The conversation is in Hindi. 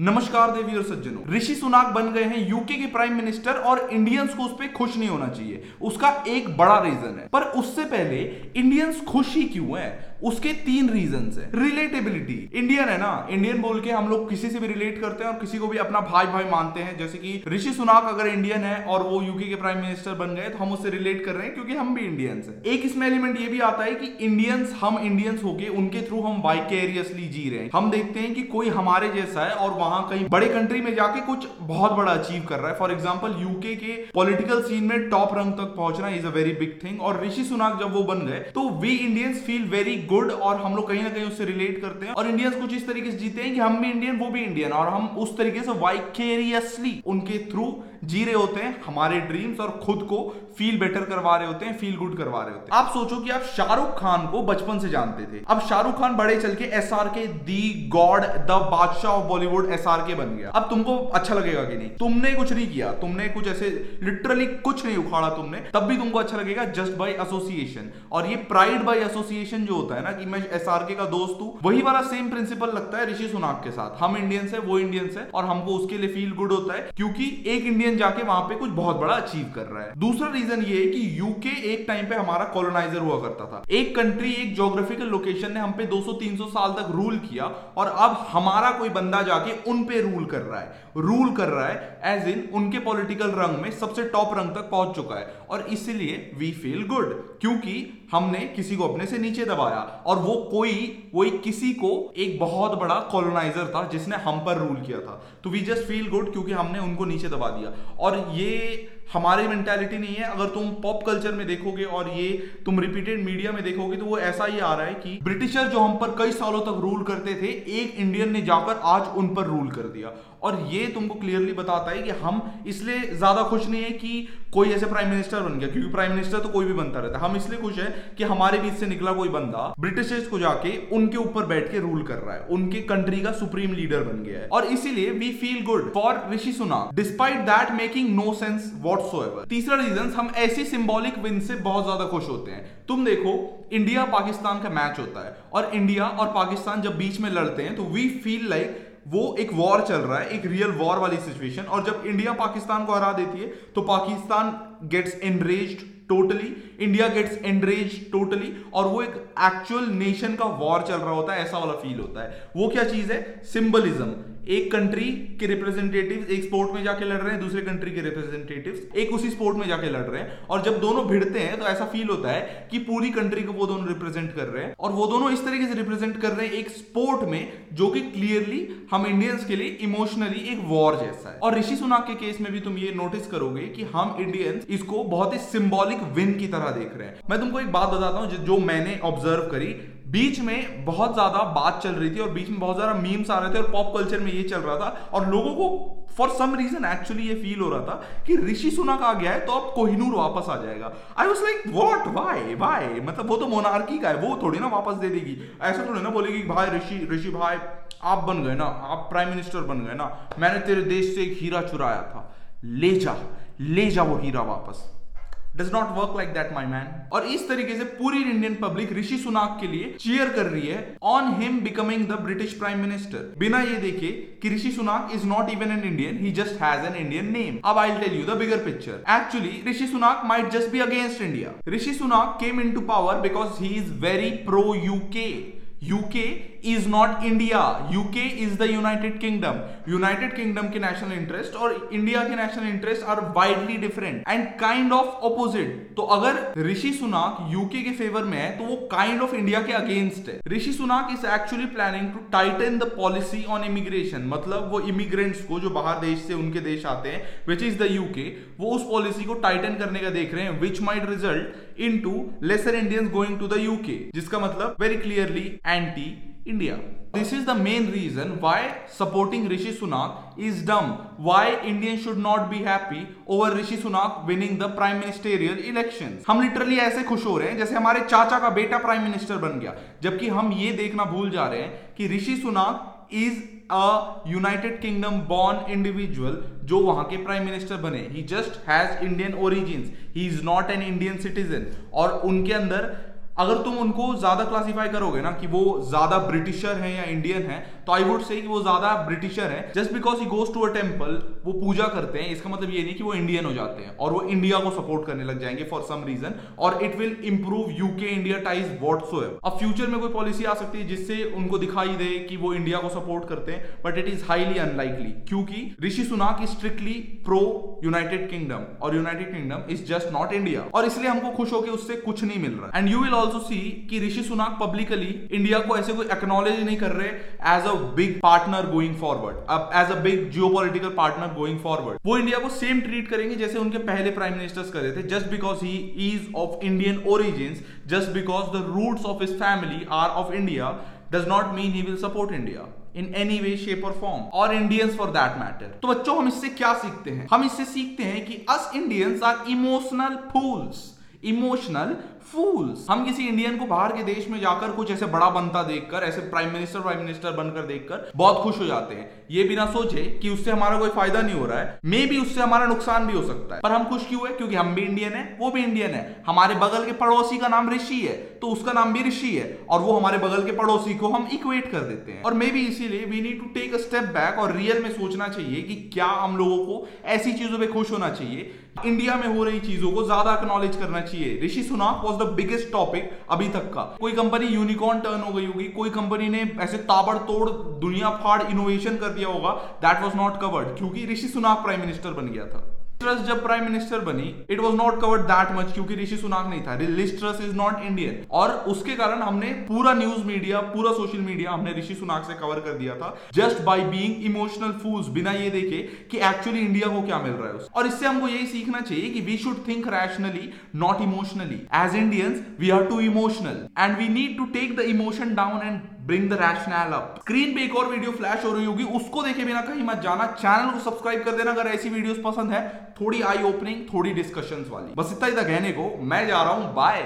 नमस्कार देवी और सज्जनों। ऋषि सुनाक बन गए हैं यूके के प्राइम मिनिस्टर और इंडियंस को उस पर खुश नहीं होना चाहिए। उसका एक बड़ा रीजन है। पर उससे पहले इंडियंस खुश ही क्यों है? उसके तीन रीजन है। रिलेटेबिलिटी इंडियन है ना? इंडियन बोल के हम लोग किसी से भी रिलेट करते हैं और किसी को भी अपना भाई भाई मानते हैं। जैसे कि ऋषि सुनाक अगर इंडियन है और वो यूके के प्राइम मिनिस्टर बन गए तो हम उससे रिलेट कर रहे हैं क्योंकि हम भी इंडियंस हैं। एक इसमें एलिमेंट ये भी आता है कि इंडियंस हम इंडियंस होके उनके थ्रू हम वाइकेरियसली जी रहे हैं। हम देखते हैं कि कोई हमारे जैसा है और वहाँ कहीं बड़े कंट्री में जाके कुछ बहुत बड़ा अचीव कर रहा है। फॉर एग्ज़ाम्पल यूके के पॉलिटिकल सीन में टॉप रंग तक पहुँचना is a very big thing और ऋषि सुनाक जब वो बन गए तो we Indians feel very good और हम लोग कहीं ना कहीं उससे रिलेट करते हैं। और इंडियंस कुछ इस तरीके से जीते हैं कि हम भी इंडियन वो भी इंडियन और हम उस तरीके से वाइकेरियसली उनके थ्रू जी रहे होते हैं, हमारे ड्रीम्स और खुद को फील बेटर करवा रहे होते हैं फील गुड करवा रहे होते हैं। आप सोचो कि आप शाहरुख खान को बचपन से जानते थे। अब शाहरुख खान बड़े चल के S R K the god the बादशाह of Bollywood S R K बन गया। अब तुमको अच्छा लगेगा कि नहीं? तुमने कुछ नहीं किया। तुमने कुछ ऐसे लिटरली कुछ नहीं उखाड़ा तुमने। तब भी तुमको अच्छा लगेगा जस्ट बाई एसोसिएशन और ये प्राइड बाई एसोसिएशन जो होता है ना, कि मैं एस का दोस्त हूँ। वही वाला सेम प्रिंसिपल लगता है ऋषि सुनाक के साथ। हम इंडियंस है, वो इंडियंस है, और हमको उसके लिए फील गुड होता है, क्योंकि एक इंडियन जाके वहाँ पे कुछ बहुत बड़ा अचीव कर रहा है। दूसरा रीजन ये है कि यूके एक टाइम पे हमारा कॉलोनाइजर हुआ करता था। एक कंट्री एक जोग्राफिकल लोकेशन ने हम पे 200-300 साल तक रूल किया, और अब हमारा कोई बंदा जाके उन पे रूल कर रहा है। रूल कर रहा है एज इन उनके पॉलिटिकल रंग में सबसे टॉप रंग तक पहुँच चुका है। और इसलिए वी फील गुड क्योंकि हमने किसी को अपने से नीचे दबाया। और वो कोई कोई किसी को एक बहुत बड़ा कॉलोनाइजर था जिसने हम पर रूल किया था। तो वी जस्ट फील गुड क्योंकि हमने उनको नीचे दबा दिया। और ये हमारी मेंटेलिटी नहीं है। अगर तुम पॉप कल्चर में देखोगे और ये तुम रिपीटेड मीडिया में देखोगे तो वो ऐसा ही आ रहा है कि ब्रिटिशर जो हम पर कई सालों तक रूल करते थे, एक इंडियन ने जाकर आज उन पर रूल कर दिया। और ये तुमको क्लियरली बताता है कि हम इसलिए ज़्यादा खुश नहीं है कि कोई ऐसे प्राइम मिनिस्टर बन गया। क्योंकि प्राइम मिनिस्टर तो कोई भी बनता रहता है। हम इसलिए खुश है कि हमारे बीच से निकला कोई बंदा ब्रिटिशर्स को जाके उनके ऊपर बैठ के रूल कर रहा है। उनके कंट्री का सुप्रीम लीडर बन गया है। और इसीलिए we feel good for Rishi Sunak despite that making no sense what तीसरा रीजन हम ऐसी सिंबॉलिक विन से बहुत ज़्यादा खुश होते हैं। तुम देखो इंडिया पाकिस्तान का मैच होता है। और इंडिया और पाकिस्तान जब बीच में लड़ते हैं तो वी फील लाइक वो एक वॉर चल रहा है, एक रियल वॉर वाली सिचुएशन और जब इंडिया पाकिस्तान को हरा देती है तो Pakistan gets enraged totally India gets enrage totally और वो एक एक्चुअल नेशन का वॉर चल रहा होता है, ऐसा वाला फील होता है। वो क्या चीज़ है? सिंबलिज्म एक कंट्री के रिप्रेजेंटेटिव एक स्पोर्ट में जाके लड़ रहे हैं, दूसरे कंट्री के रिप्रेजेंटेटिव एक उसी स्पोर्ट में जाके लड़ रहे हैं। और जब दोनों भिड़ते हैं तो ऐसा फील होता है कि पूरी कंट्री को वो दोनों रिप्रेजेंट कर रहे हैं। और वो दोनों इस तरीके से रिप्रेजेंट कर रहे हैं एक स्पोर्ट में, जो कि क्लियरली हम इंडियंस के लिए इमोशनली एक वॉर जैसा है। और ऋषि सुनाक के केस में भी तुम ये नोटिस करोगे कि हम इंडियंस इसको बहुत ही सिंबॉलिक विन की तरह देख रहे हैं। मैं तुमको एक बात बताता हूँ, जो मैंने ऑब्ज़र्व करी बीच में बहुत ज़्यादा बात चल रही थी और बीच में बहुत ज़्यादा मीम्स आ रहे थे और पॉप कल्चर में ये चल रहा था और लोगों को फॉर सम रीजन एक्चुअली ये फील हो रहा था कि ऋषि सुनक आ गया है तो अब कोहिनूर वापस आ जाएगा। I was like what why why मतलब वो तो मोनार्की का है, वो थोड़ी ना वापस दे देगी। ऐसा थोड़ी ना बोलेगी भाई ऋषि ऋषि भाई, आप बन गए ना, आप प्राइम मिनिस्टर बन गए ना, मैंने तेरे देश से एक हीरा चुराया था। ले जा ले जा वो हीरा वापस। Does not work like that my man और इस तरीके से पूरी इंडियन पब्लिक ऋषि सुनाक के लिए चीयर कर रही है on him becoming the British prime minister बिना ये देखे कि Rishi Sunak is not even an Indian he just has an Indian name अब I tell you the bigger picture actually Rishi Sunak might just be against India Rishi Sunak came into power because he is very pro UK UK is not India UK is the United Kingdom United Kingdom के नेशनल इंटरेस्ट और इंडिया के national interest are widely different and kind of opposite तो अगर ऋषि सुनाक यूके के फेवर में है तो वो काइंड ऑफ़ इंडिया के अगेंस्ट है. Rishi Sunak is actually planning to tighten the policy on immigration मतलब वो इमिग्रेंट्स को जो बाहर देश से उनके देश आते हैं विच इज़ द यूके वो उस पॉलिसी को टाइटन करने का देख रहे हैं which might result into lesser Indians going to the UK जिसका मतलब very clearly anti India. This is the main reason why supporting Rishi Sunak is dumb. Why Indians should not be happy over Rishi Sunak winning the prime ministerial elections. हम लिटरली ऐसे खुश हो रहे हैं जैसे हमारे चाचा का बेटा प्राइम मिनिस्टर बन गया जबकि हम ये देखना भूल जा रहे हैं कि Rishi Sunak is a United Kingdom born individual जो वहाँ के प्राइम मिनिस्टर बने he just has Indian origin he is not an Indian citizen और उनके अंदर अगर तुम उनको ज़्यादा क्लासिफाई करोगे ना कि वो ज़्यादा ब्रिटिशर है या इंडियन है तो आई वुड से कि वो ज़्यादा ब्रिटिशर है। Just because he goes to a temple वो पूजा करते हैं, इसका मतलब ये नहीं कि वो इंडियन हो जाते हैं और वो इंडिया को सपोर्ट करने लग जाएँगे फॉर सम रीजन और it will improve UK India ties what so अब फ्यूचर में कोई पॉलिसी आ सकती है जिससे उनको दिखाई दे कि वो इंडिया को सपोर्ट करते हैं but it is highly unlikely क्योंकि Rishi Sunak is strictly pro United Kingdom और United Kingdom is just not India और इसलिए हमको खुश होकर उससे कुछ नहीं मिल रहा। And you will also see कि ऋषि सुनाक पब्लिकली इंडिया को ऐसे कोई एक्नोलेज नहीं कर रहे as a big partner going forward अब as a big geo partner going forward वो इंडिया को सेम ट्रीट करेंगे जैसे उनके पहले प्राइम मिनिस्टर्स करे थे just because he is of Indian origin just because the roots of his family are of India does not mean he will support India in any way shape और फॉर्म और इंडियंस फॉर दैट मैटर तो बच्चों, हम इससे क्या सीखते हैं? हम इससे सीखते हैं कि us Indians are emotional fools emotional fools हम किसी इंडियन को बाहर के देश में जाकर कुछ ऐसे बड़ा बनता देखकर, ऐसे प्राइम मिनिस्टर प्राइम मिनिस्टर बनकर देखकर बहुत खुश हो जाते हैं। ये बिना सोचे कि उससे हमारा कोई फ़ायदा नहीं हो रहा है। मे भी उससे हमारा नुकसान भी हो सकता है। पर हम खुश क्यों है? क्योंकि हम भी इंडियन है, वो भी इंडियन है। हमारे बगल के पड़ोसी का नाम ऋषि है तो उसका नाम भी ऋषि है। और वो हमारे बगल के पड़ोसी को हम इक्वेट कर देते हैं। और मे बी इसीलिए we need to take a step back और रियल में सोचना चाहिए कि क्या हम लोगों को ऐसी चीज़ों पर खुश होना चाहिए। इंडिया में हो रही चीज़ों को ज़्यादा एक्नॉलेज करना चाहिए। Rishi Sunak was biggest topic अभी तक का। कोई कंपनी यूनिकॉर्न टर्न हो गई होगी, कोई कंपनी ने ऐसे ताबड़तोड़ दुनिया फाड़ इनोवेशन कर दिया होगा दैट वॉज़ नॉट कवर्ड क्योंकि ऋषि सुनाक प्राइम मिनिस्टर बन गया था। लिस्ट्रस जब प्राइम मिनिस्टर बनी it was not covered that much क्योंकि ऋषि सुनाक नहीं था। लिस्ट्रस इज़ नॉट इंडियन और उसके कारण हमने पूरा न्यूज़ मीडिया पूरा सोशल मीडिया हमने ऋषि सुनाक से कवर कर दिया था just by being emotional fools बिना ये देखे कि एक्चुअली इंडिया को क्या मिल रहा है और इससे हमको यही सीखना चाहिए कि we should think rationally not emotionally as Indians we are too emotional and we need to take the emotion down and bring the rational up screen पे एक और वीडियो फ्लैश हो रही होगी, उसको देखे बिना कहीं मत जाना। चैनल को सब्सक्राइब कर देना अगर ऐसी वीडियोस पसंद है। थोड़ी आई ओपनिंग थोड़ी डिस्कशंस वाली। बस इतना ही था कहने को। मैं जा रहा हूँ। बाय